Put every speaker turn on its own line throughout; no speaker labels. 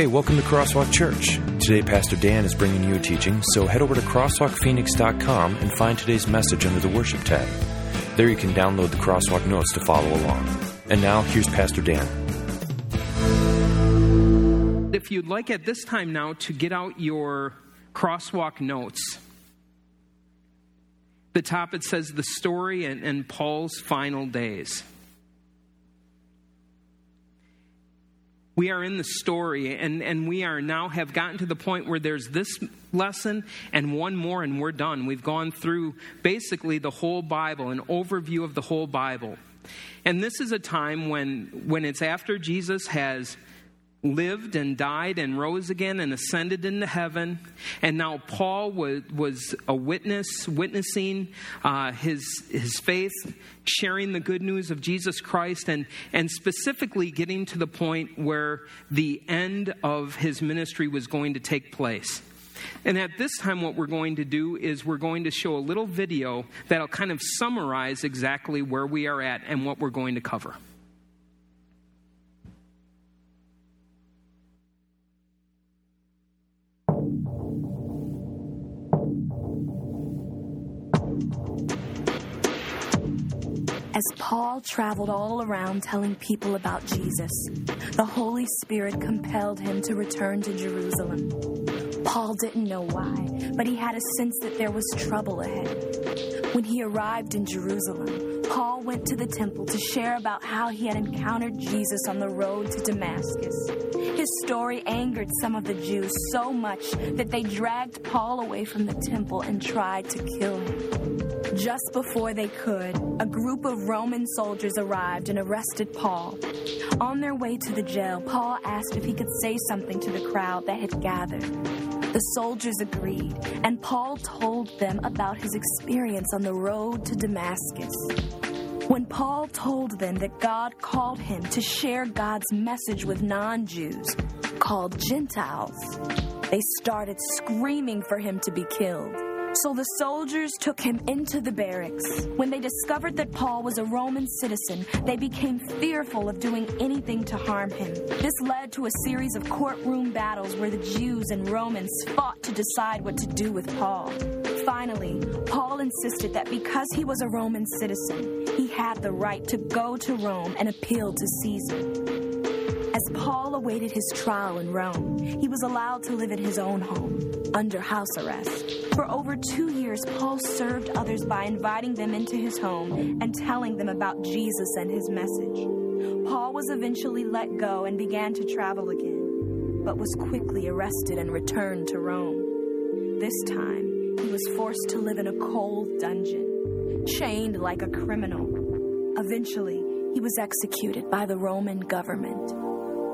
Hey, welcome to Crosswalk Church. Today, Pastor Dan is bringing you a teaching, so head over to crosswalkphoenix.com and find today's message under the Worship tab. There you can download the Crosswalk notes to follow along. And now, here's Pastor Dan.
If you'd like at this time now to get out your Crosswalk notes, the top it says the story and, and Paul's final days. We are in the story and, and we are now have gotten to the point where there's this lesson and one more and we're done. We've gone through basically the whole bible an overview of the whole bible. And this is a time when when it's after jesus has lived and died and rose again and ascended into heaven. And now Paul was, was a witness, witnessing uh, his, his faith, sharing the good news of Jesus Christ, and, and specifically getting to the point where the end of his ministry was going to take place. And at this time, what we're going to do is we're going to show a little video that'll kind of summarize exactly where we are at and what we're going to cover.
As Paul traveled all around telling people about Jesus, the Holy Spirit compelled him to return to Jerusalem. Paul didn't know why, but he had a sense that there was trouble ahead. When he arrived in Jerusalem, Paul went to the temple to share about how he had encountered Jesus on the road to Damascus. His story angered some of the Jews so much that they dragged Paul away from the temple and tried to kill him. Just before they could, a group of Roman soldiers arrived and arrested Paul. On their way to the jail, Paul asked if he could say something to the crowd that had gathered. The soldiers agreed, and Paul told them about his experience on the road to Damascus. When Paul told them that God called him to share God's message with non Jews, called Gentiles, they started screaming for him to be killed. So the soldiers took him into the barracks. When they discovered that Paul was a Roman citizen, they became fearful of doing anything to harm him. This led to a series of courtroom battles where the Jews and Romans fought to decide what to do with Paul. Finally, Paul insisted that because he was a Roman citizen, he had the right to go to Rome and appeal to Caesar. Paul awaited his trial in Rome, he was allowed to live in his own home, under house arrest. For over two years, Paul served others by inviting them into his home and telling them about Jesus and his message. Paul was eventually let go and began to travel again, but was quickly arrested and returned to Rome. This time, he was forced to live in a cold dungeon, chained like a criminal. Eventually, he was executed by the Roman government.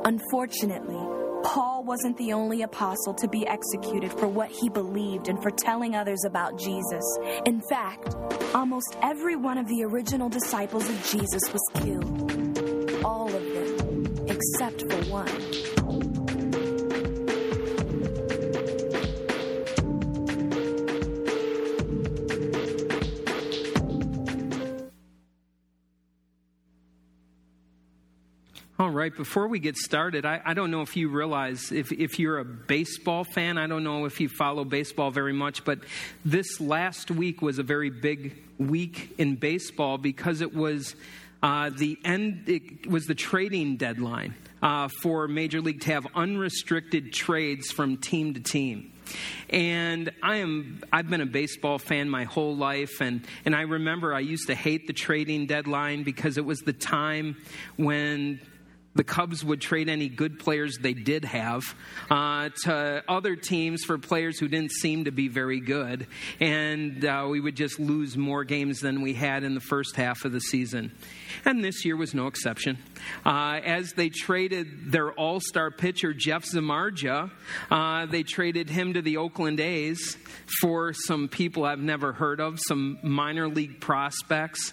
Unfortunately, Paul wasn't the only apostle to be executed for what he believed and for telling others about Jesus. In fact, almost every one of the original disciples of Jesus was killed. All of them, except for one.
All right, before we get started, I, I, don't know if you realize, if, if you're a baseball fan, I don't know if you follow baseball very much, but this last week was a very big week in baseball because it was uh, the end, it was the trading deadline uh, for Major League to have unrestricted trades from team to team. And I am I've been a baseball fan my whole life and, and I remember I used to hate the trading deadline because it was the time when the Cubs would trade any good players they did have uh, to other teams for players who didn't seem to be very good. And uh, we would just lose more games than we had in the first half of the season. And this year was no exception. Uh, as they traded their all star pitcher, Jeff Samardzija, uh, they traded him to the Oakland A's for some people I've never heard of, some minor league prospects.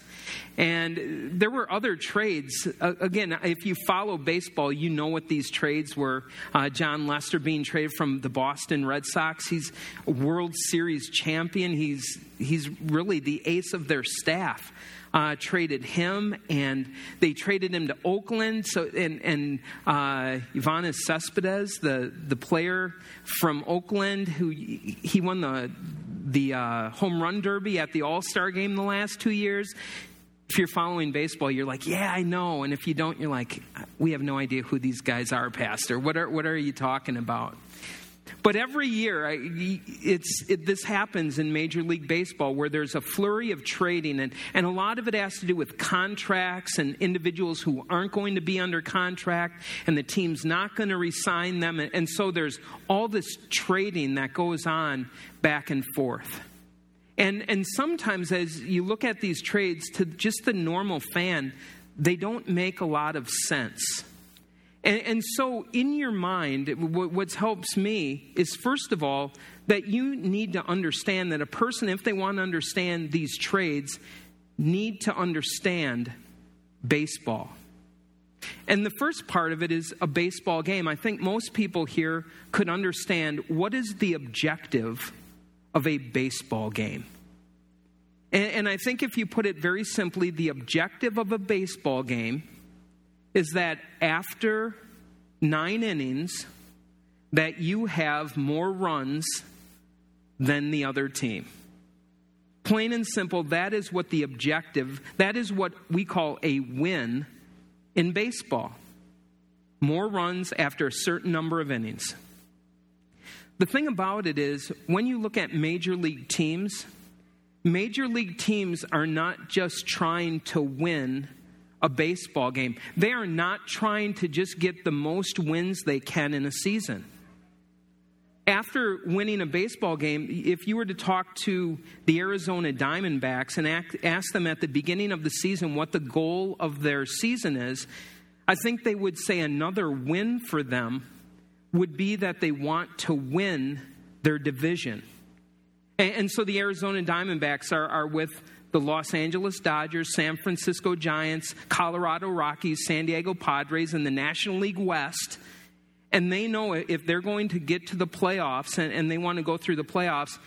And there were other trades. Uh, again, if you follow baseball, you know what these trades were. Uh, Jon Lester being traded from the Boston Red Sox. He's a World Series champion. He's he's really the ace of their staff. Uh, traded him, and they traded him to Oakland. So, and and uh, Yoenis Cespedes, the the player from Oakland, who he won the the uh, home run derby at the All Star game the last two years if you're following baseball, you're like, yeah, I know. And if you don't, you're like, we have no idea who these guys are, Pastor. What are, what are you talking about? But every year, it's, it, this happens in Major League Baseball where there's a flurry of trading, and, and a lot of it has to do with contracts and individuals who aren't going to be under contract, and the team's not going to resign them. And, and so there's all this trading that goes on back and forth. And, and sometimes, as you look at these trades, to just the normal fan, they don't make a lot of sense. And, and so, in your mind, what, helps me is first of all, that you need to understand that a person, if they want to understand these trades, need to understand baseball. And the first part of it is a baseball game. I think most people here could understand what is the objective of a baseball game. And, and I think if you put it very simply, the objective of a baseball game is that after nine innings, that you have more runs than the other team. Plain and simple, that is what the objective, that is what we call a win in baseball. More runs after a certain number of innings. The thing about it is, when you look at major league teams, major league teams are not just trying to win a baseball game, they are not trying to just get the most wins they can in a season. After winning a baseball game, if you were to talk to the Arizona Diamondbacks and ask them at the beginning of the season what the goal of their season is, I think they would say another win for them would be that they want to win their division. And, so the Arizona Diamondbacks are, are with the Los Angeles Dodgers, San Francisco Giants, Colorado Rockies, San Diego Padres, and the National League West. And they know if they're going to get to the playoffs and, and they want to go through the playoffs,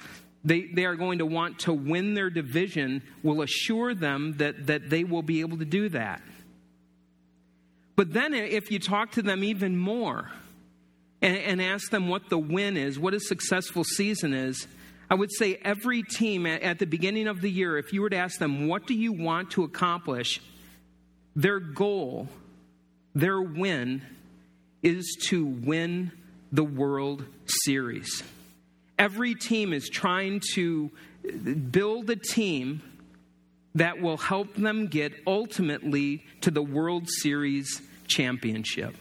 they, they are going to want to win their division, will assure them that, that they will be able to do that. But then if you talk to them even more and, and ask them what the win is, what a successful season is, I would say every team at, the beginning of the year, if you were to ask them, what do you want to accomplish? Their goal, their win, is to win the World Series. Every team is trying to build a team that will help them get ultimately to the World Series championship.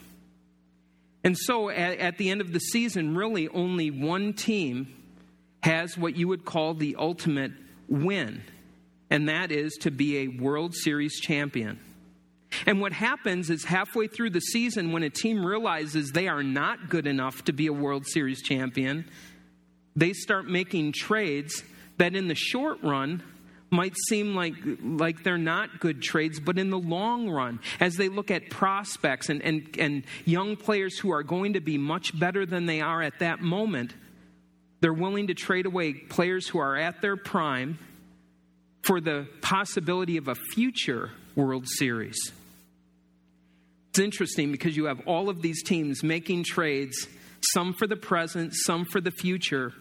And so at, the end of the season, really only one team has what you would call the ultimate win, and that is to be a World Series champion. And what happens is halfway through the season, when a team realizes they are not good enough to be a World Series champion, they start making trades that in the short run might seem like, like they're not good trades, but in the long run, as they look at prospects and, and, and young players who are going to be much better than they are at that moment, they're willing to trade away players who are at their prime for the possibility of a future World Series. It's interesting because you have all of these teams making trades, some for the present, some for the future,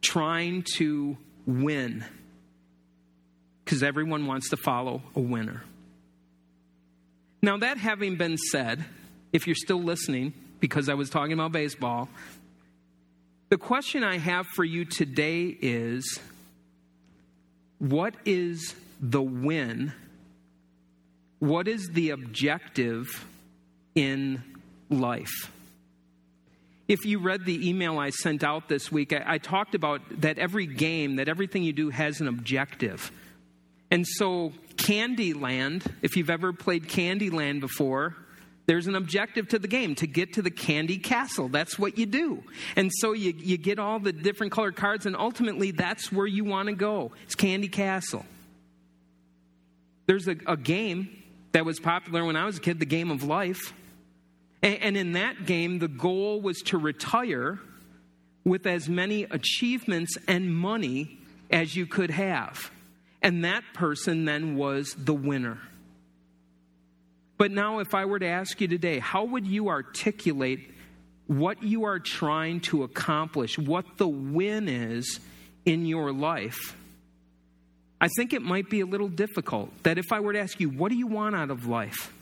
trying to win. Because everyone wants to follow a winner. Now, that having been said, if you're still listening, because I was talking about baseball, the question I have for you today is what is the win? What is the objective in life? If you read the email I sent out this week, I, I, talked about that every game, that everything you do has an objective. And so, Candyland, if you've ever played Candyland before, there's an objective to the game to get to the candy castle. That's what you do. And so you, you get all the different colored cards, and ultimately that's where you want to go. It's Candy Castle. There's a, a game that was popular when I was a kid, the game of life. And, and in that game, the goal was to retire with as many achievements and money as you could have. And that person then was the winner. But now, if I were to ask you today, how would you articulate what you are trying to accomplish, what the win is in your life? I think it might be a little difficult. That if I were to ask you, what do you want out of life?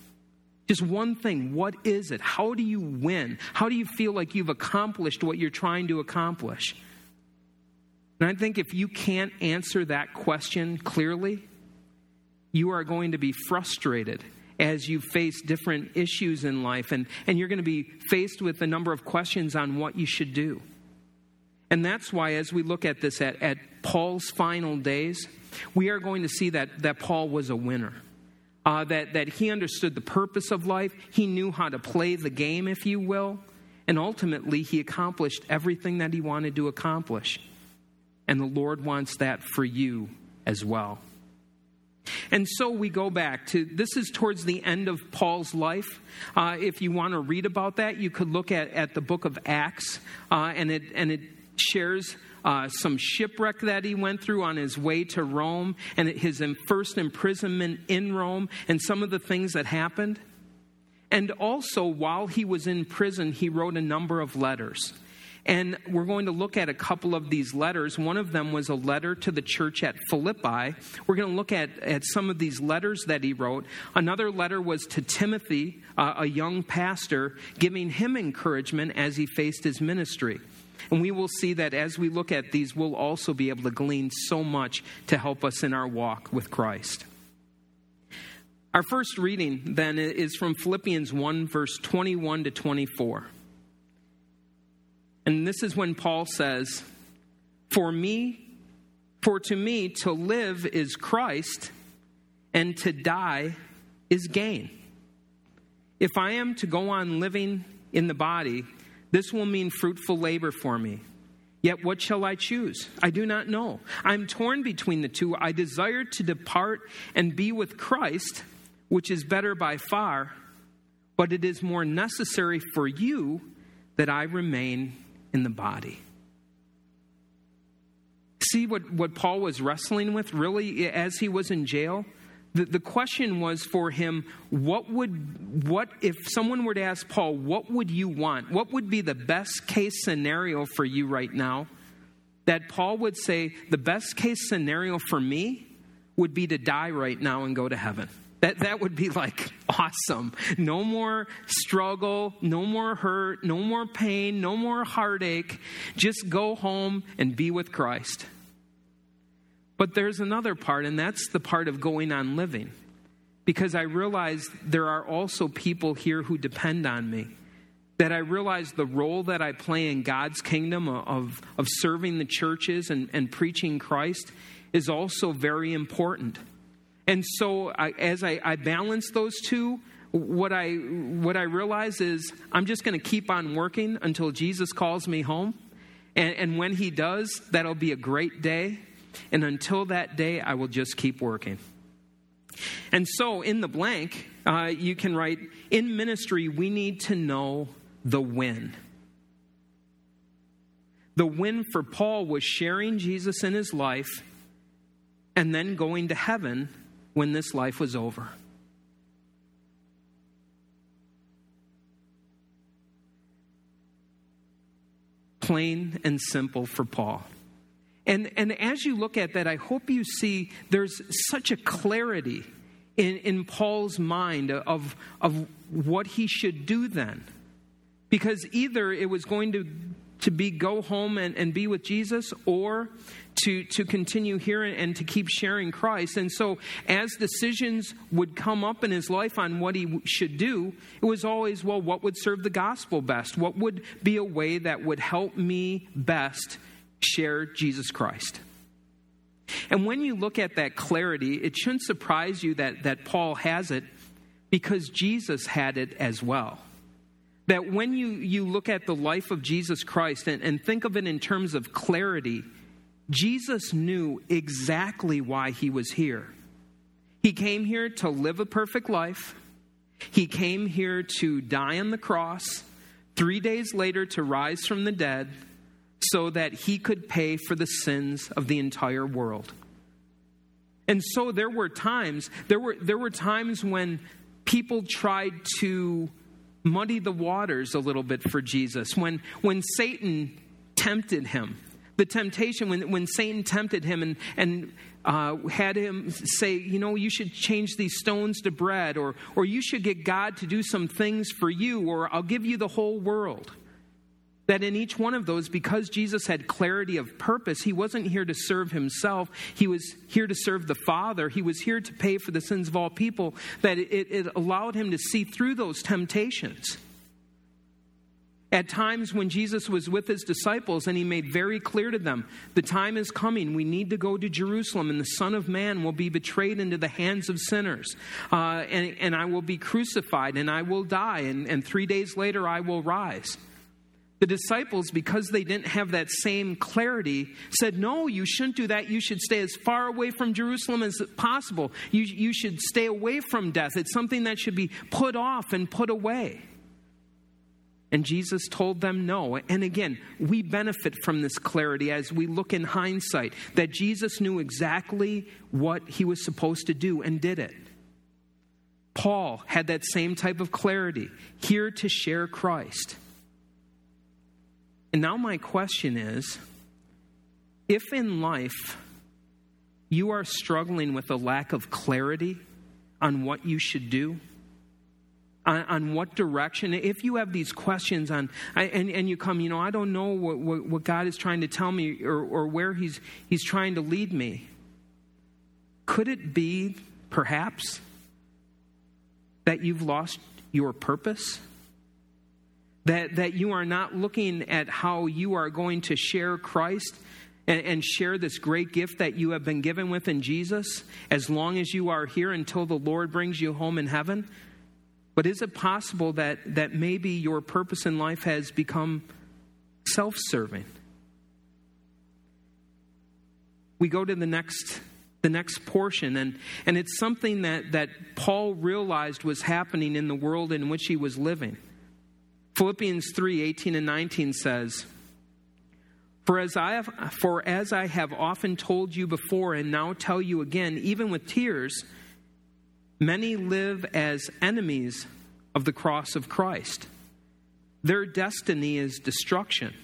Just one thing, what is it? How do you win? How do you feel like you've accomplished what you're trying to accomplish? And I think if you can't answer that question clearly, you are going to be frustrated as you face different issues in life, and, and you're going to be faced with a number of questions on what you should do. And that's why, as we look at this at, at Paul's final days, we are going to see that, that Paul was a winner. Uh, that, that he understood the purpose of life, he knew how to play the game, if you will, and ultimately he accomplished everything that he wanted to accomplish. And the Lord wants that for you as well. And so we go back to this is towards the end of Paul's life. Uh, if you want to read about that, you could look at, at the book of Acts, uh, and, it, and it shares uh, some shipwreck that he went through on his way to Rome, and his first imprisonment in Rome, and some of the things that happened. And also, while he was in prison, he wrote a number of letters. And we're going to look at a couple of these letters. One of them was a letter to the church at Philippi. We're going to look at, at some of these letters that he wrote. Another letter was to Timothy, uh, a young pastor, giving him encouragement as he faced his ministry. And we will see that as we look at these, we'll also be able to glean so much to help us in our walk with Christ. Our first reading then is from Philippians 1, verse 21 to 24. And this is when Paul says, For me, for to me to live is Christ, and to die is gain. If I am to go on living in the body, this will mean fruitful labor for me. Yet what shall I choose? I do not know. I'm torn between the two. I desire to depart and be with Christ, which is better by far, but it is more necessary for you that I remain in the body. See what, what Paul was wrestling with really as he was in jail? The, the question was for him, what would, what, if someone were to ask Paul, what would you want? What would be the best case scenario for you right now? That Paul would say, the best case scenario for me would be to die right now and go to heaven. That, that would be like awesome. No more struggle, no more hurt, no more pain, no more heartache. Just go home and be with Christ. But there's another part, and that's the part of going on living. Because I realize there are also people here who depend on me. That I realize the role that I play in God's kingdom of, of serving the churches and, and preaching Christ is also very important. And so I, as I, I balance those two, what I what I realize is I'm just going to keep on working until Jesus calls me home, and, and when He does, that'll be a great day. And until that day, I will just keep working. And so, in the blank, uh, you can write In ministry, we need to know the win. The win for Paul was sharing Jesus in his life and then going to heaven when this life was over. Plain and simple for Paul. And, and as you look at that, I hope you see there's such a clarity in, in Paul's mind of, of what he should do then. Because either it was going to, to be go home and, and be with Jesus, or to, to continue here and to keep sharing Christ. And so, as decisions would come up in his life on what he should do, it was always, well, what would serve the gospel best? What would be a way that would help me best share Jesus Christ? And when you look at that clarity, it shouldn't surprise you that, that Paul has it because Jesus had it as well that when you, you look at the life of Jesus Christ and, and think of it in terms of clarity, Jesus knew exactly why he was here. He came here to live a perfect life, He came here to die on the cross, three days later to rise from the dead, so that he could pay for the sins of the entire world. And so there were times, there were, there were times when people tried to muddy the waters a little bit for Jesus, when, when Satan tempted him. The temptation, when, when Satan tempted him and, and uh, had him say, you know, you should change these stones to bread, or, or you should get God to do some things for you, or I'll give you the whole world. That in each one of those, because Jesus had clarity of purpose, he wasn't here to serve himself. He was here to serve the Father. He was here to pay for the sins of all people. That it, it allowed him to see through those temptations. At times when Jesus was with his disciples and he made very clear to them, the time is coming. We need to go to Jerusalem, and the Son of Man will be betrayed into the hands of sinners. Uh, and, and I will be crucified, and I will die, and, and three days later I will rise. The disciples, because they didn't have that same clarity, said, No, you shouldn't do that. You should stay as far away from Jerusalem as possible. You, you should stay away from death. It's something that should be put off and put away. And Jesus told them no. And again, we benefit from this clarity as we look in hindsight that Jesus knew exactly what he was supposed to do and did it. Paul had that same type of clarity, here to share Christ. And now, my question is if in life you are struggling with a lack of clarity on what you should do, on, on what direction, if you have these questions on, and, and you come, you know, I don't know what, what, what God is trying to tell me or, or where he's, he's trying to lead me, could it be perhaps that you've lost your purpose? That, that you are not looking at how you are going to share Christ and, and, share this great gift that you have been given with in Jesus as long as you are here until the Lord brings you home in heaven. But is it possible that, that maybe your purpose in life has become self serving? We go to the next the next portion and, and it's something that, that paul realized was happening in the world in which he was living Philippians 3 18 and 19 says, for as, I have, for as I have often told you before and now tell you again, even with tears, many live as enemies of the cross of Christ. Their destiny is destruction.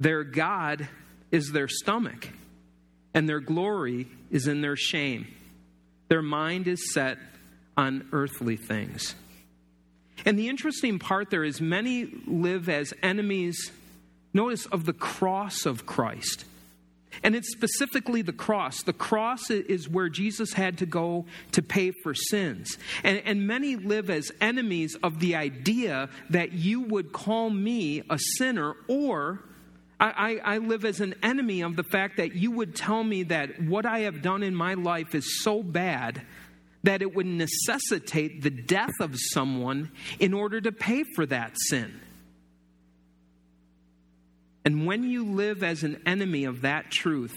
Their God is their stomach, and their glory is in their shame. Their mind is set on earthly things. And the interesting part there is many live as enemies, notice, of the cross of Christ. And it's specifically the cross. The cross is where Jesus had to go to pay for sins. And, and, many live as enemies of the idea that you would call me a sinner, or I, I, I live as an enemy of the fact that you would tell me that what I have done in my life is so bad that it would necessitate the death of someone in order to pay for that sin. And when you live as an enemy of that truth,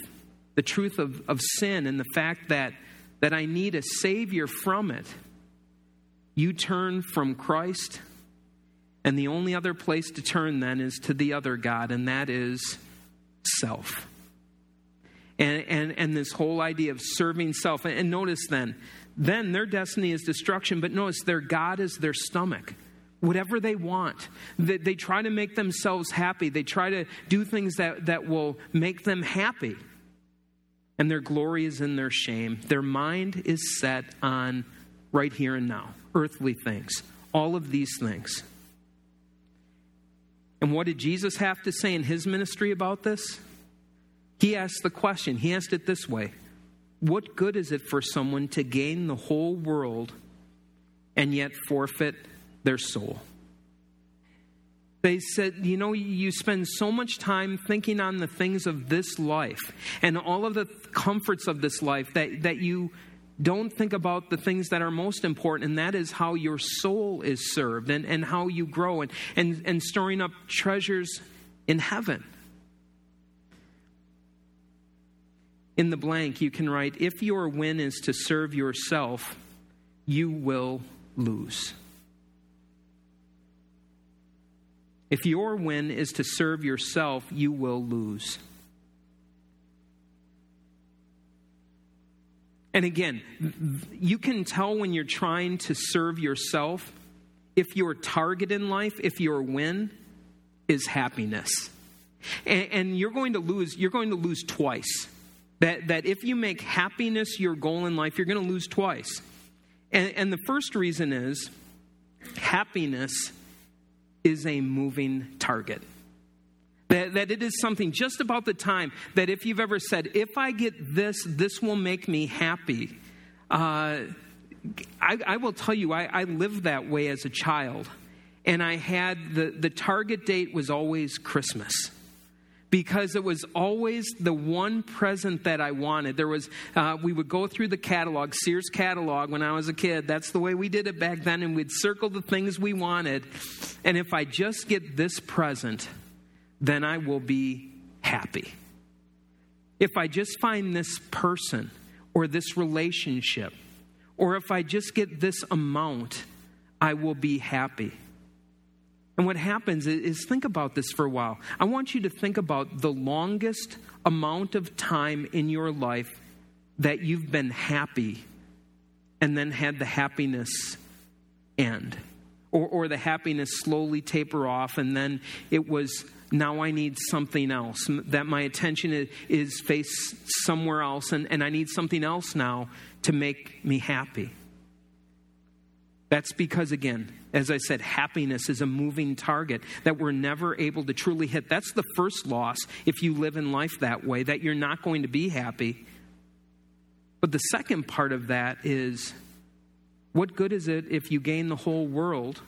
the truth of, of sin and the fact that, that I need a Savior from it, you turn from Christ, and the only other place to turn then is to the other God, and that is self. And, and, and this whole idea of serving self. And notice then, then their destiny is destruction. But notice their God is their stomach. Whatever they want, they, they try to make themselves happy. They try to do things that, that will make them happy. And their glory is in their shame. Their mind is set on right here and now, earthly things, all of these things. And what did Jesus have to say in his ministry about this? He asked the question, he asked it this way what good is it for someone to gain the whole world and yet forfeit their soul? They said, you know, you spend so much time thinking on the things of this life and all of the comforts of this life that, that you don't think about the things that are most important, and that is how your soul is served and, and how you grow and, and, and storing up treasures in heaven. In the blank, you can write, If your win is to serve yourself, you will lose. If your win is to serve yourself, you will lose. And again, you can tell when you're trying to serve yourself if your target in life, if your win is happiness. And, you're going to lose, you're going to lose twice. That, that if you make happiness your goal in life, you're going to lose twice. And, and the first reason is happiness is a moving target. That, that it is something just about the time that if you've ever said, if I get this, this will make me happy. Uh, I, I, will tell you, I, I lived that way as a child. And I had the, the target date was always Christmas because it was always the one present that I wanted. There was, uh, we would go through the catalog, Sears catalog, when I was a kid. That's the way we did it back then, and we'd circle the things we wanted. And if I just get this present, then I will be happy. If I just find this person or this relationship, or if I just get this amount, I will be happy. And what happens is, think about this for a while. I want you to think about the longest amount of time in your life that you've been happy and then had the happiness end. Or, or the happiness slowly taper off, and then it was now I need something else, that my attention is, faced somewhere else, and, and I need something else now to make me happy. That's because, again, as I said, happiness is a moving target that we're never able to truly hit. That's the first loss if you live in life that way, that you're not going to be happy. But the second part of that is what good is it if you gain the whole world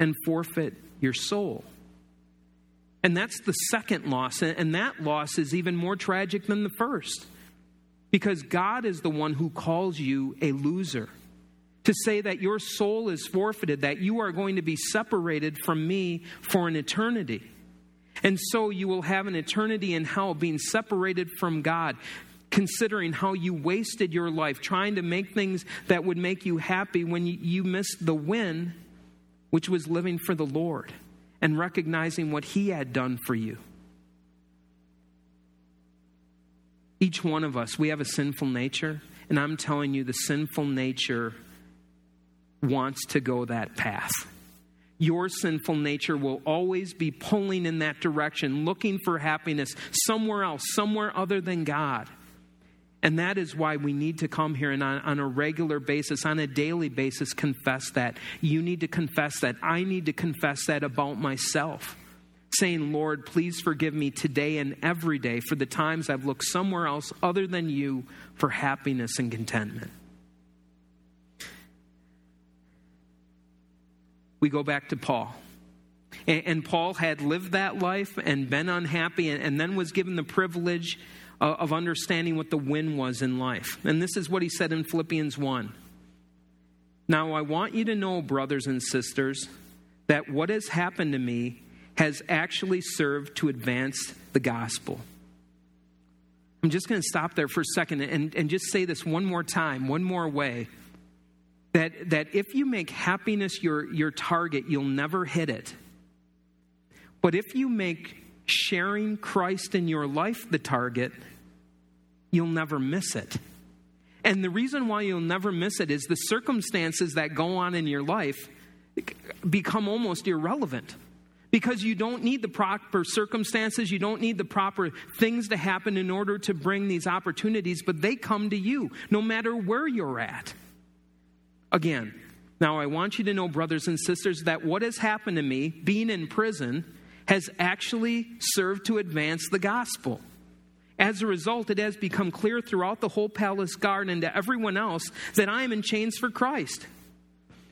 and forfeit your soul? And that's the second loss. And that loss is even more tragic than the first because God is the one who calls you a loser to say that your soul is forfeited, that you are going to be separated from me for an eternity. And so you will have an eternity in hell being separated from God, considering how you wasted your life trying to make things that would make you happy when you, missed the win, which was living for the Lord and recognizing what He had done for you. Each one of us, we have a sinful nature, and I'm telling you, the sinful nature wants to go that path. Your sinful nature will always be pulling in that direction, looking for happiness somewhere else, somewhere other than God. And that is why we need to come here and on, on, a regular basis, on a daily basis, confess that. You need to confess that. I need to confess that about myself. Saying, Lord, please forgive me today and every day for the times I've looked somewhere else other than you for happiness and contentment. We go back to Paul. And, and Paul had lived that life and been unhappy, and, and then was given the privilege of, of understanding what the win was in life. And this is what he said in Philippians 1. Now, I want you to know, brothers and sisters, that what has happened to me has actually served to advance the gospel. I'm just going to stop there for a second and, and just say this one more time, one more way that, that if you make happiness your, your target, you'll never hit it. But if you make sharing Christ in your life the target, you'll never miss it. And the reason why you'll never miss it is the circumstances that go on in your life become almost irrelevant because you don't need the proper circumstances, you don't need the proper things to happen in order to bring these opportunities, but they come to you no matter where you're at again. Now, I want you to know, brothers and sisters, that what has happened to me, being in prison, has actually served to advance the gospel. As a result, it has become clear throughout the whole palace guard and to everyone else that I am in chains for Christ.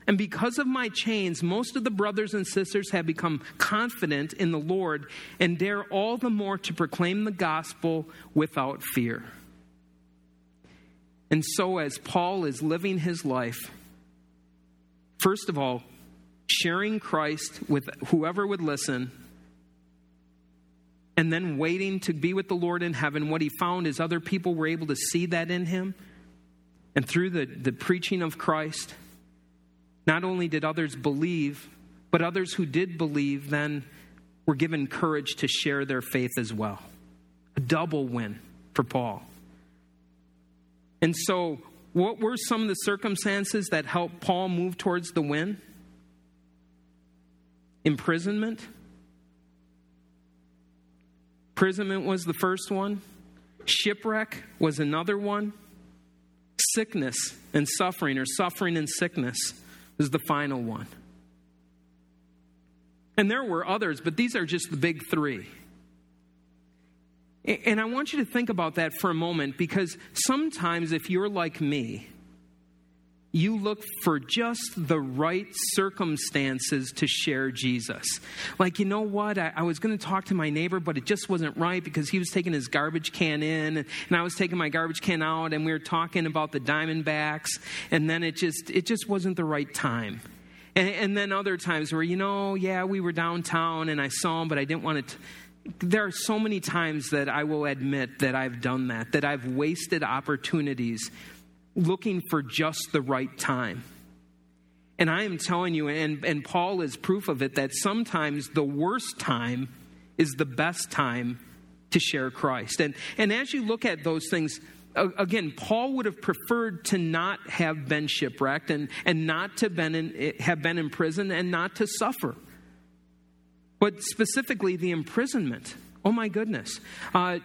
And because of my chains, most of the brothers and sisters have become confident in the Lord and dare all the more to proclaim the gospel without fear. And so, as Paul is living his life, First of all, sharing Christ with whoever would listen, and then waiting to be with the Lord in heaven. What he found is other people were able to see that in him. And through the, the preaching of Christ, Not only did others believe, but others who did believe then were given courage to share their faith as well. A double win for Paul. And so, what were some of the circumstances that helped Paul move towards the win? Imprisonment. Imprisonment was the first one. Shipwreck was another one. Sickness and suffering, or suffering and sickness, was the final one. And there were others, but these are just the big three. And I want you to think about that for a moment because sometimes, if you're like me, you look for just the right circumstances to share Jesus. Like, you know what? I, I was going to talk to my neighbor, but it just wasn't right because he was taking his garbage can in, and, I was taking my garbage can out, and we were talking about the Diamondbacks, and then it just it just wasn't the right time. And, and then other times where, you know, yeah, we were downtown and I saw him, but I didn't want to. There are so many times that I will admit that I've done that, that I've wasted opportunities looking for just the right time. And I am telling you, and, and Paul is proof of it, that sometimes the worst time is the best time to share Christ. And, and as you look at those things, again, Paul would have preferred to not have been shipwrecked and, and not to been in, eh, have been in prison and not to suffer. But specifically, the imprisonment. Oh my goodness. Uh,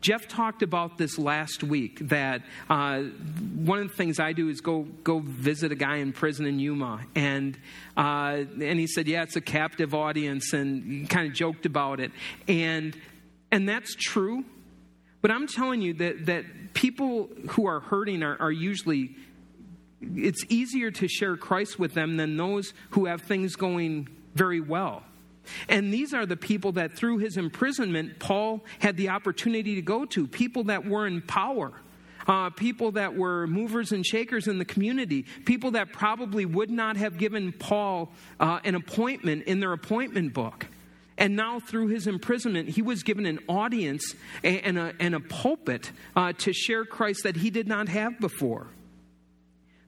Jeff talked about this last week that uh, one of the things I do is go go visit a guy in prison in Yuma, and uh, and he said, "Yeah, it's a captive audience," and kind of joked about it, and and that's true. But I'm telling you that that people who are hurting are, are usually it's easier to share Christ with them than those who have things going very well. And these are the people that through his imprisonment, Paul had the opportunity to go to people that were in power. Uh, people that were movers and shakers in the community, people that probably would not have given Paul uh, an appointment in their appointment book. And now, through his imprisonment, he was given an audience and a, and a pulpit uh, to share Christ that he did not have before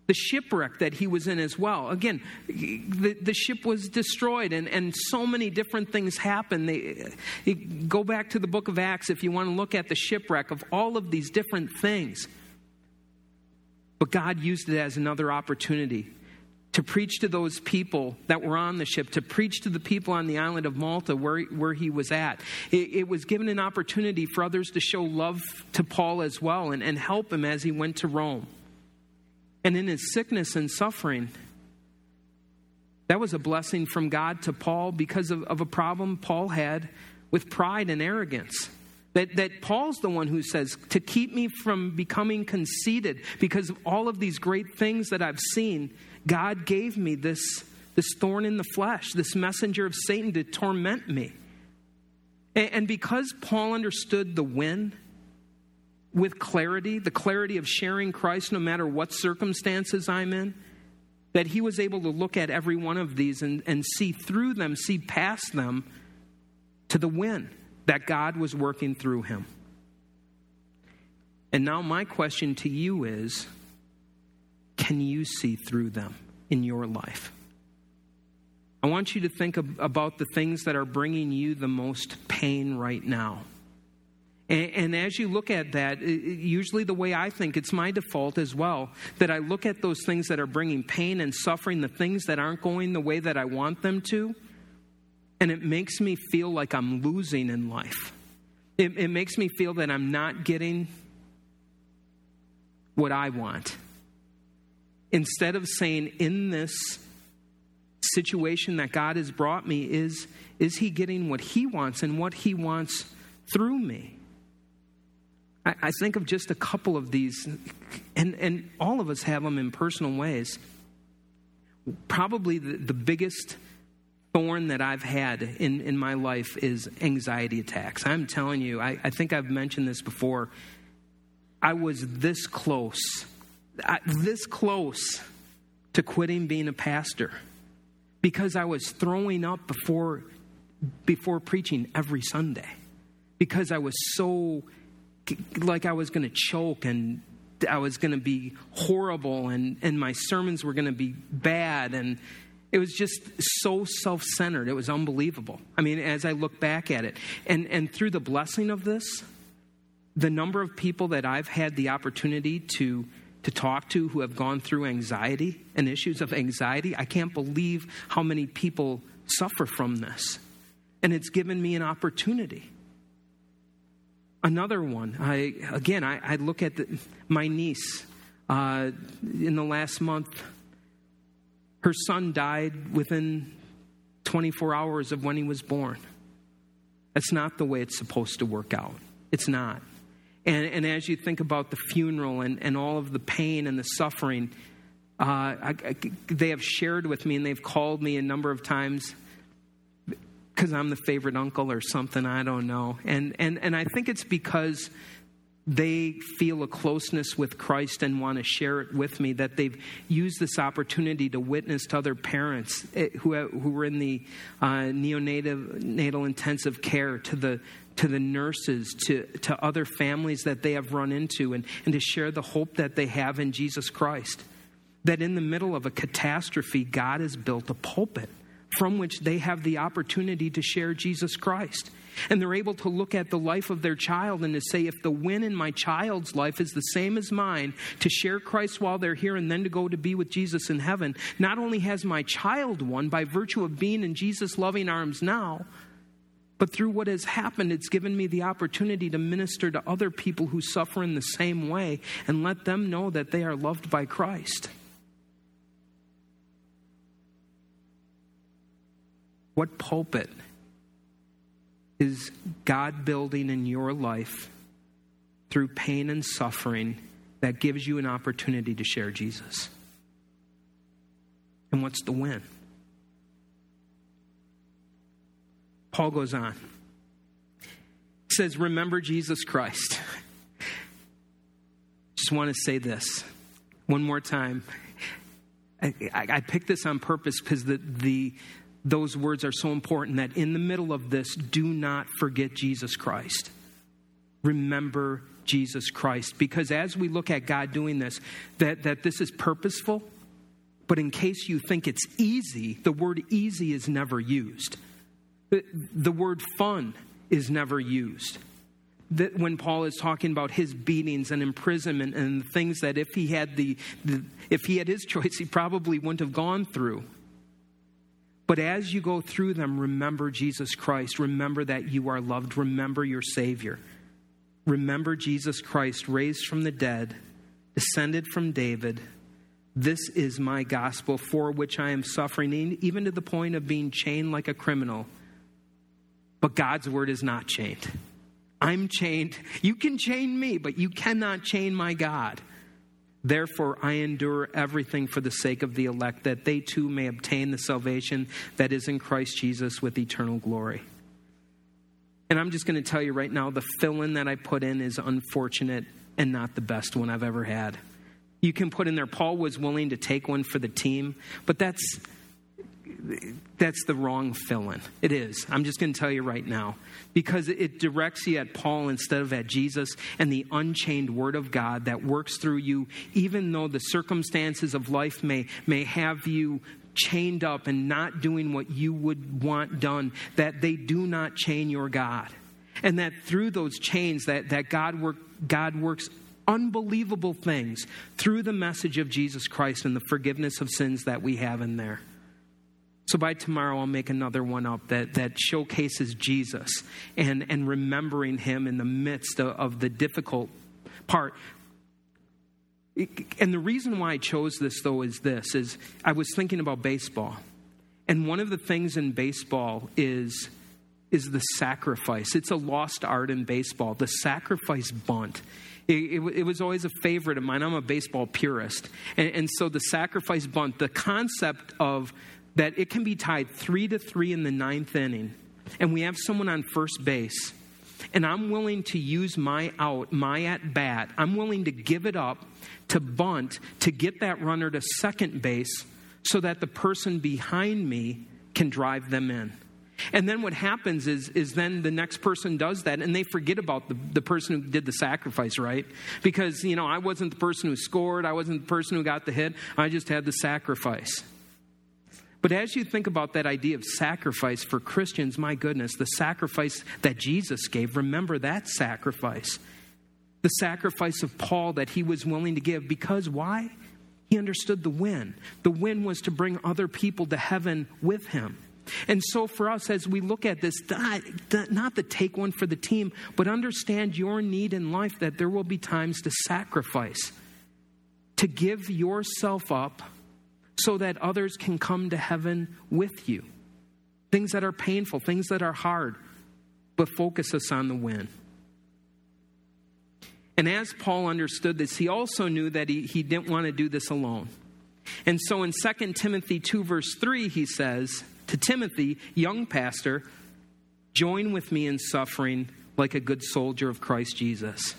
the shipwreck that he was in as well. Again, the, the ship was destroyed, and, and so many different things happened. They, they, go back to the book of Acts if you want to look at the shipwreck of all of these different things. But God used it as another opportunity to preach to those people that were on the ship, to preach to the people on the island of Malta where, where he was at. It, it was given an opportunity for others to show love to Paul as well and, and help him as he went to Rome. And in his sickness and suffering, that was a blessing from God to Paul because of, of a problem Paul had with pride and arrogance. That, that Paul's the one who says, to keep me from becoming conceited because of all of these great things that I've seen, God gave me this, this thorn in the flesh, this messenger of Satan to torment me. And, and because Paul understood the when with clarity, the clarity of sharing Christ no matter what circumstances I'm in, that he was able to look at every one of these and, and see through them, see past them to the win that God was working through him. And now, my question to you is can you see through them in your life? I want you to think about the things that are bringing you the most pain right now. And, and, as you look at that, usually the way I think, it's my default as well, that I look at those things that are bringing pain and suffering, the things that aren't going the way that I want them to, and it makes me feel like I'm losing in life. It, it makes me feel that I'm not getting what I want. Instead of saying, in this situation that God has brought me, is, is He getting what He wants and what He wants through me? I, I think of just a couple of these, and, and all of us have them in personal ways. Probably the, the biggest thorn that I've had in, in my life is anxiety attacks. I'm telling you, I, I think I've mentioned this before. I was this close, I, this close to quitting being a pastor because I was throwing up before, before preaching every Sunday because I was so like I was going to choke and I was going to be horrible and, and my sermons were going to be bad. And it was just so self centered. It was unbelievable. I mean, as I look back at it, and, and through the blessing of this, the number of people that I've had the opportunity to, to talk to who have gone through anxiety and issues of anxiety, I can't believe how many people suffer from this. And it's given me an opportunity. Another one, I, again, I, I look at the, my niece uh, in the last month her son died within 24 hours of when he was born. That's not the way it's supposed to work out. It's not. And, and as you think about the funeral and, and all of the pain and the suffering, uh, I, I, they have shared with me and they've called me a number of times because I'm the favorite uncle or something. I don't know. And, and, and I think it's because they feel a closeness with Christ and want to share it with me, that they've used this opportunity to witness to other parents eh, who, who were in the uh, neonatal natal intensive care, to the, to the nurses, to, to other families that they have run into, and, and to share the hope that they have in Jesus Christ. That in the middle of a catastrophe, God has built a pulpit from which they have the opportunity to share Jesus Christ. And they're able to look at the life of their child and to say, if the win in my child's life is the same as mine, to share Christ while they're here and then to go to be with Jesus in heaven, not only has my child won by virtue of being in Jesus' loving arms now, but through what has happened, it's given me the opportunity to minister to other people who suffer in the same way and let them know that they are loved by Christ. What pulpit is God building in your life through pain and suffering that gives you an opportunity to share Jesus? And what's the win? Paul goes on. He says, Remember Jesus Christ. Just want to say this one more time. I, I, I picked this on purpose because the, the, those words are so important that in the middle of this, do not forget Jesus Christ. Remember Jesus Christ. Because as we look at God doing this, that, that this is purposeful, but in case you think it's easy, the word easy is never used. The, the word fun is never used. That when Paul is talking about his beatings and imprisonment and things that if he had the, the if he had his choice, he probably wouldn't have gone through. But as you go through them, remember Jesus Christ. Remember that you are loved. Remember your Savior. Remember Jesus Christ, raised from the dead, descended from David. This is my gospel for which I am suffering, even to the point of being chained like a criminal. But God's word is not chained. I'm chained. You can chain me, but you cannot chain my God. Therefore, I endure everything for the sake of the elect, that they too may obtain the salvation that is in Christ Jesus with eternal glory. And I'm just going to tell you right now the fill in that I put in is unfortunate and not the best one I've ever had. You can put in there, Paul was willing to take one for the team, but that's that's the wrong filling. It is. I'm just going to tell you right now. Because it directs you at Paul instead of at Jesus and the unchained Word of God that works through you, even though the circumstances of life may, may have you chained up and not doing what you would want done, that they do not chain your God. And that through those chains, that, that God, work, God works unbelievable things through the message of Jesus Christ and the forgiveness of sins that we have in there. So by tomorrow, I'll make another one up that, that showcases Jesus and, and remembering him in the midst of, of the difficult part. And the reason why I chose this, though, is this: is I was thinking about baseball, and one of the things in baseball is is the sacrifice. It's a lost art in baseball. The sacrifice bunt. It, it, it, was always a favorite of mine. I'm a baseball purist. And, and, so the sacrifice bunt, the concept of that it can be tied three to three in the ninth inning, and we have someone on first base, and I'm willing to use my out, my at bat, I'm willing to give it up to bunt to get that runner to second base so that the person behind me can drive them in. And then what happens is, is then the next person does that and they forget about the, the person who did the sacrifice, right? Because, you know, I wasn't the person who scored, I wasn't the person who got the hit, I just had the sacrifice. But as you think about that idea of sacrifice for Christians, my goodness, the sacrifice that Jesus gave, remember that sacrifice. The sacrifice of Paul that he was willing to give. Because why? He understood the win. The win was to bring other people to heaven with him. And so, for us, as we look at this, not to take one for the team, but understand your need in life that there will be times to sacrifice, to give yourself up so that others can come to heaven with you. Things that are painful, things that are hard, but focus us on the win. And as Paul understood this, he also knew that he, he didn't want to do this alone. And so in 2 Timothy 2, verse 3, he says to Timothy, young pastor, join with me in suffering like a good soldier of Christ Jesus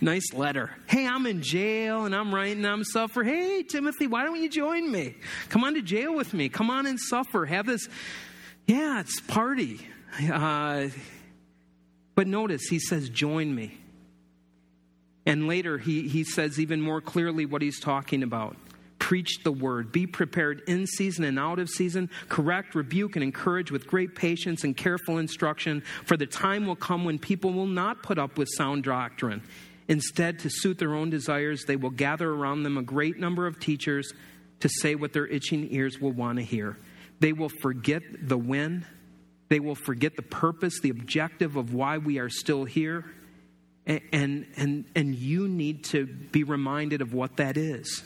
nice letter. Hey, I'm in jail and I'm writing, I'm suffer. Hey, Timothy, why don't you join me? Come on to jail with me. Come on and suffer. Have this, yeah, it's party. Uh, but notice, he says, join me. And later, he, he says even more clearly what he's talking about. Preach the word. Be prepared in season and out of season. Correct, rebuke, and encourage with great patience and careful instruction. For the time will come when people will not put up with sound doctrine. Instead, to suit their own desires, they will gather around them a great number of teachers to say what their itching ears will want to hear. They will forget the when, they will forget the purpose, the objective of why we are still here. And, and, and you need to be reminded of what that is.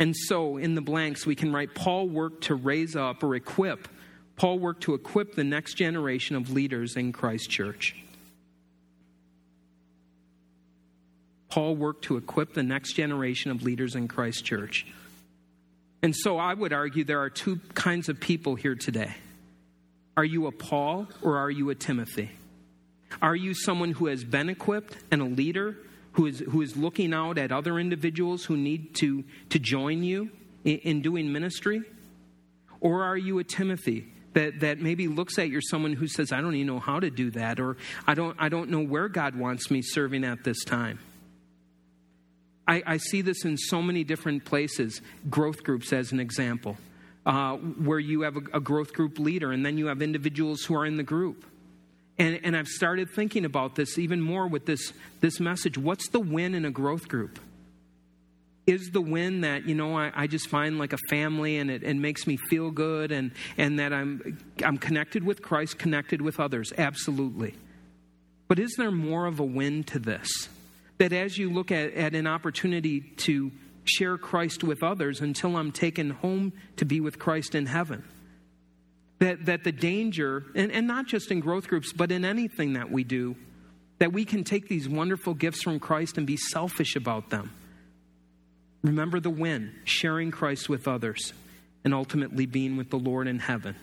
And so, in the blanks, we can write Paul worked to raise up or equip. Paul worked to equip the next generation of leaders in Christ Church. Paul worked to equip the next generation of leaders in Christ Church. And so I would argue there are two kinds of people here today. Are you a Paul or are you a Timothy? Are you someone who has been equipped and a leader who is, who is looking out at other individuals who need to, to join you in, in doing ministry? Or are you a Timothy that, that maybe looks at you someone who says, I don't even know how to do that, or I don't, I don't know where God wants me serving at this time? I, I see this in so many different places. Growth groups, as an example, uh, where you have a, a growth group leader and then you have individuals who are in the group. And, and I've started thinking about this even more with this, this message. What's the win in a growth group? Is the win that, you know, I, I just find like a family and it, it makes me feel good and, and that I'm, I'm connected with Christ, connected with others? Absolutely. But is there more of a win to this? That as you look at, at an opportunity to share Christ with others until I'm taken home to be with Christ in heaven, that, that the danger, and, and not just in growth groups, but in anything that we do, that we can take these wonderful gifts from Christ and be selfish about them. Remember the win, sharing Christ with others, and ultimately being with the Lord in heaven.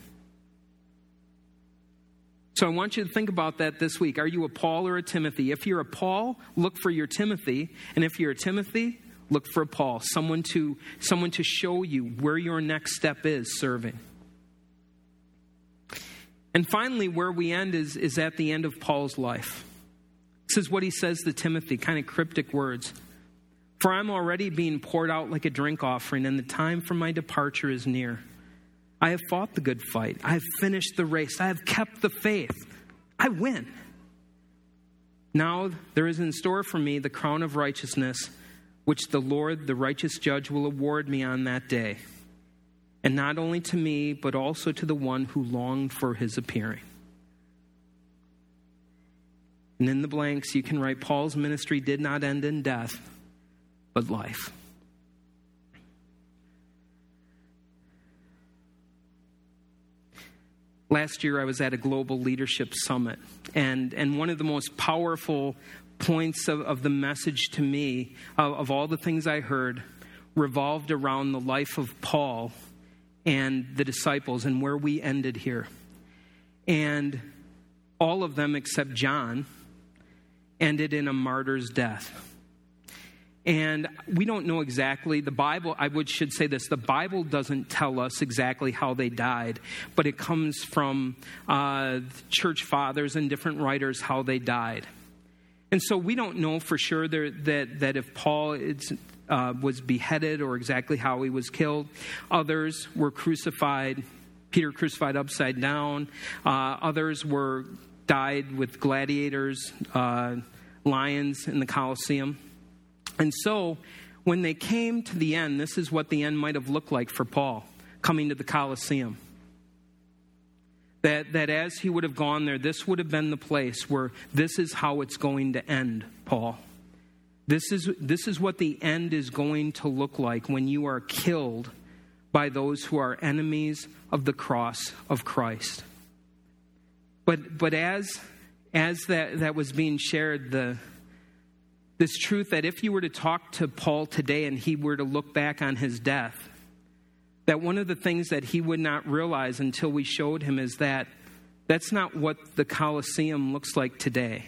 So I want you to think about that this week. Are you a Paul or a Timothy? If you're a Paul, look for your Timothy. And if you're a Timothy, look for a Paul, someone to, someone to show you where your next step is serving. And finally, where we end is, is at the end of Paul's life. This is what he says to Timothy, kind of cryptic words. For I'm already being poured out like a drink offering, and the time for my departure is near. I have fought the good fight. I have finished the race. I have kept the faith. I win. Now there is in store for me the crown of righteousness, which the Lord, the righteous judge, will award me on that day. And not only to me, but also to the one who longed for his appearing. And in the blanks, you can write Paul's ministry did not end in death, but life. Last year, I was at a global leadership summit, and, and one of the most powerful points of, of the message to me, of, of all the things I heard, revolved around the life of Paul and the disciples and where we ended here. And all of them except John ended in a martyr's death. And we don't know exactly, the Bible, I would, should say this, the Bible doesn't tell us exactly how they died, but it comes from uh, church fathers and different writers how they died. And so we don't know for sure there, that, that if Paul uh, was beheaded or exactly how he was killed, others were crucified, Peter crucified upside down, uh, others were died with gladiators, uh, lions in the Colosseum. And so, when they came to the end, this is what the end might have looked like for Paul coming to the Colosseum. That, that as he would have gone there, this would have been the place where this is how it's going to end, Paul. This is, this is what the end is going to look like when you are killed by those who are enemies of the cross of Christ. But, but as, as that, that was being shared, the, this truth that if you were to talk to Paul today and he were to look back on his death, that one of the things that he would not realize until we showed him is that that's not what the Colosseum looks like today.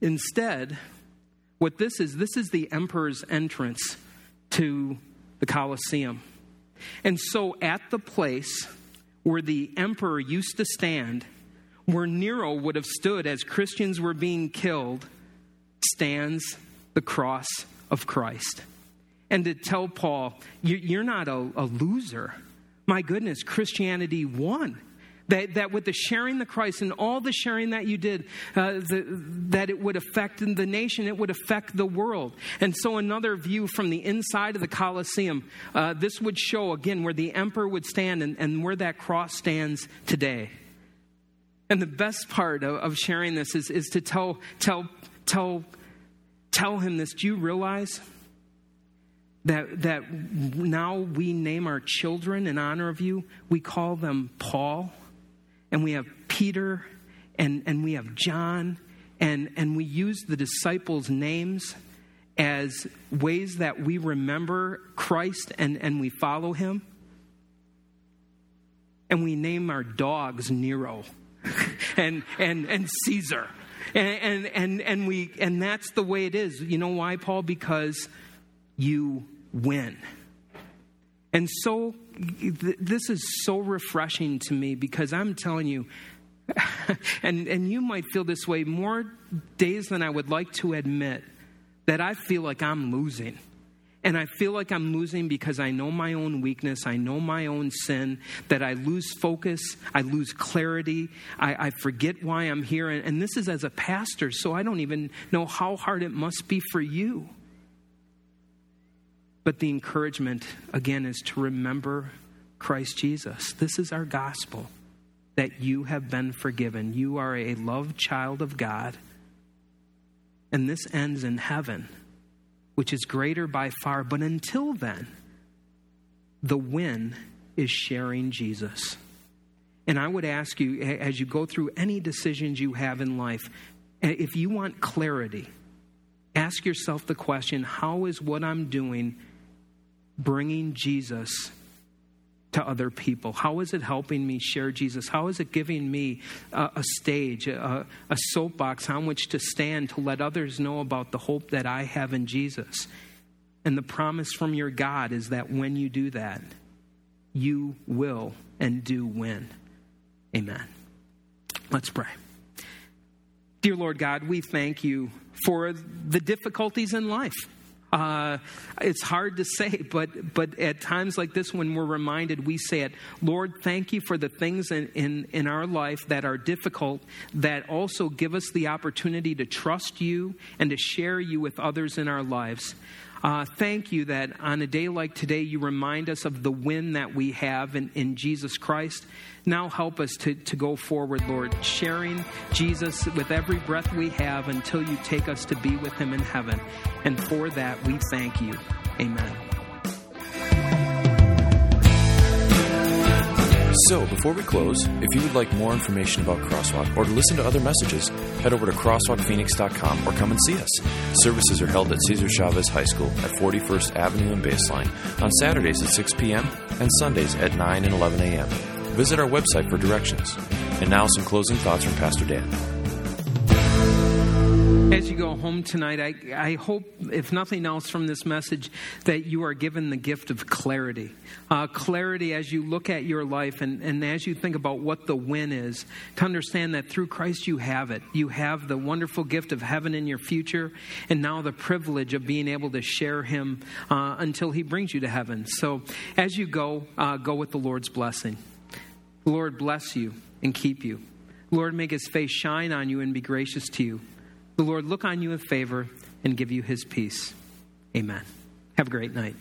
Instead, what this is, this is the emperor's entrance to the Colosseum. And so, at the place where the emperor used to stand, where Nero would have stood as Christians were being killed, stands the cross of Christ. And to tell Paul, you're not a, a loser. My goodness, Christianity won. That, that with the sharing the Christ and all the sharing that you did, uh, the, that it would affect the nation, it would affect the world. And so, another view from the inside of the Colosseum, uh, this would show again where the emperor would stand and, and where that cross stands today. And the best part of, of sharing this is, is to tell, tell, tell tell him this Do you realize that, that now we name our children in honor of you? We call them Paul, and we have Peter, and, and we have John, and, and we use the disciples' names as ways that we remember Christ and, and we follow him. And we name our dogs Nero and, and, and Caesar and, and, and, we, and that's the way it is. You know why, Paul? Because you win. And so, th- this is so refreshing to me because I'm telling you, and, and you might feel this way more days than I would like to admit, that I feel like I'm losing. And I feel like I'm losing because I know my own weakness, I know my own sin, that I lose focus, I lose clarity, I, I forget why I'm here. And, and this is as a pastor, so I don't even know how hard it must be for you. But the encouragement, again, is to remember Christ Jesus. This is our gospel that you have been forgiven. You are a loved child of God. And this ends in heaven which is greater by far. But until then, the win is sharing Jesus. And I would ask you, as you go through any decisions you have in life, if you want clarity, ask yourself the question how is what I'm doing bringing Jesus to other people? How is it helping me share Jesus? How is it giving me a, a stage, a, a soapbox on which to stand to let others know about the hope that I have in Jesus? And the promise from your God is that when you do that, you will and do win. Amen. Let's pray. Dear Lord God, we thank you for the difficulties in life. Uh, it's hard to say, but but at times like this, when we're reminded, we say it. Lord, thank you for the things in, in, in our life that are difficult, that also give us the opportunity to trust you and to share you with others in our lives. Uh, thank you that on a day like today, you remind us of the win that we have in, in Jesus Christ. Now help us to, to go forward, Lord, sharing Jesus with every breath we have until you take us to be with him in heaven. And for that, we thank you. Amen.
So, before we close, if you would like more information about Crosswalk or to listen to other messages, head over to crosswalkphoenix.com or come and see us. Services are held at Cesar Chavez High School at 41st Avenue and Baseline on Saturdays at 6 p.m. and Sundays at 9 and 11 a.m. Visit our website for directions. And now, some closing thoughts from Pastor Dan.
As you go home tonight, I, I hope, if nothing else from this message, that you are given the gift of clarity. Uh, clarity as you look at your life and, and as you think about what the win is, to understand that through Christ you have it. You have the wonderful gift of heaven in your future, and now the privilege of being able to share Him uh, until He brings you to heaven. So as you go, uh, go with the Lord's blessing. Lord, bless you and keep you. Lord, make His face shine on you and be gracious to you. The Lord look on you with favor and give you his peace. Amen. Have a great night.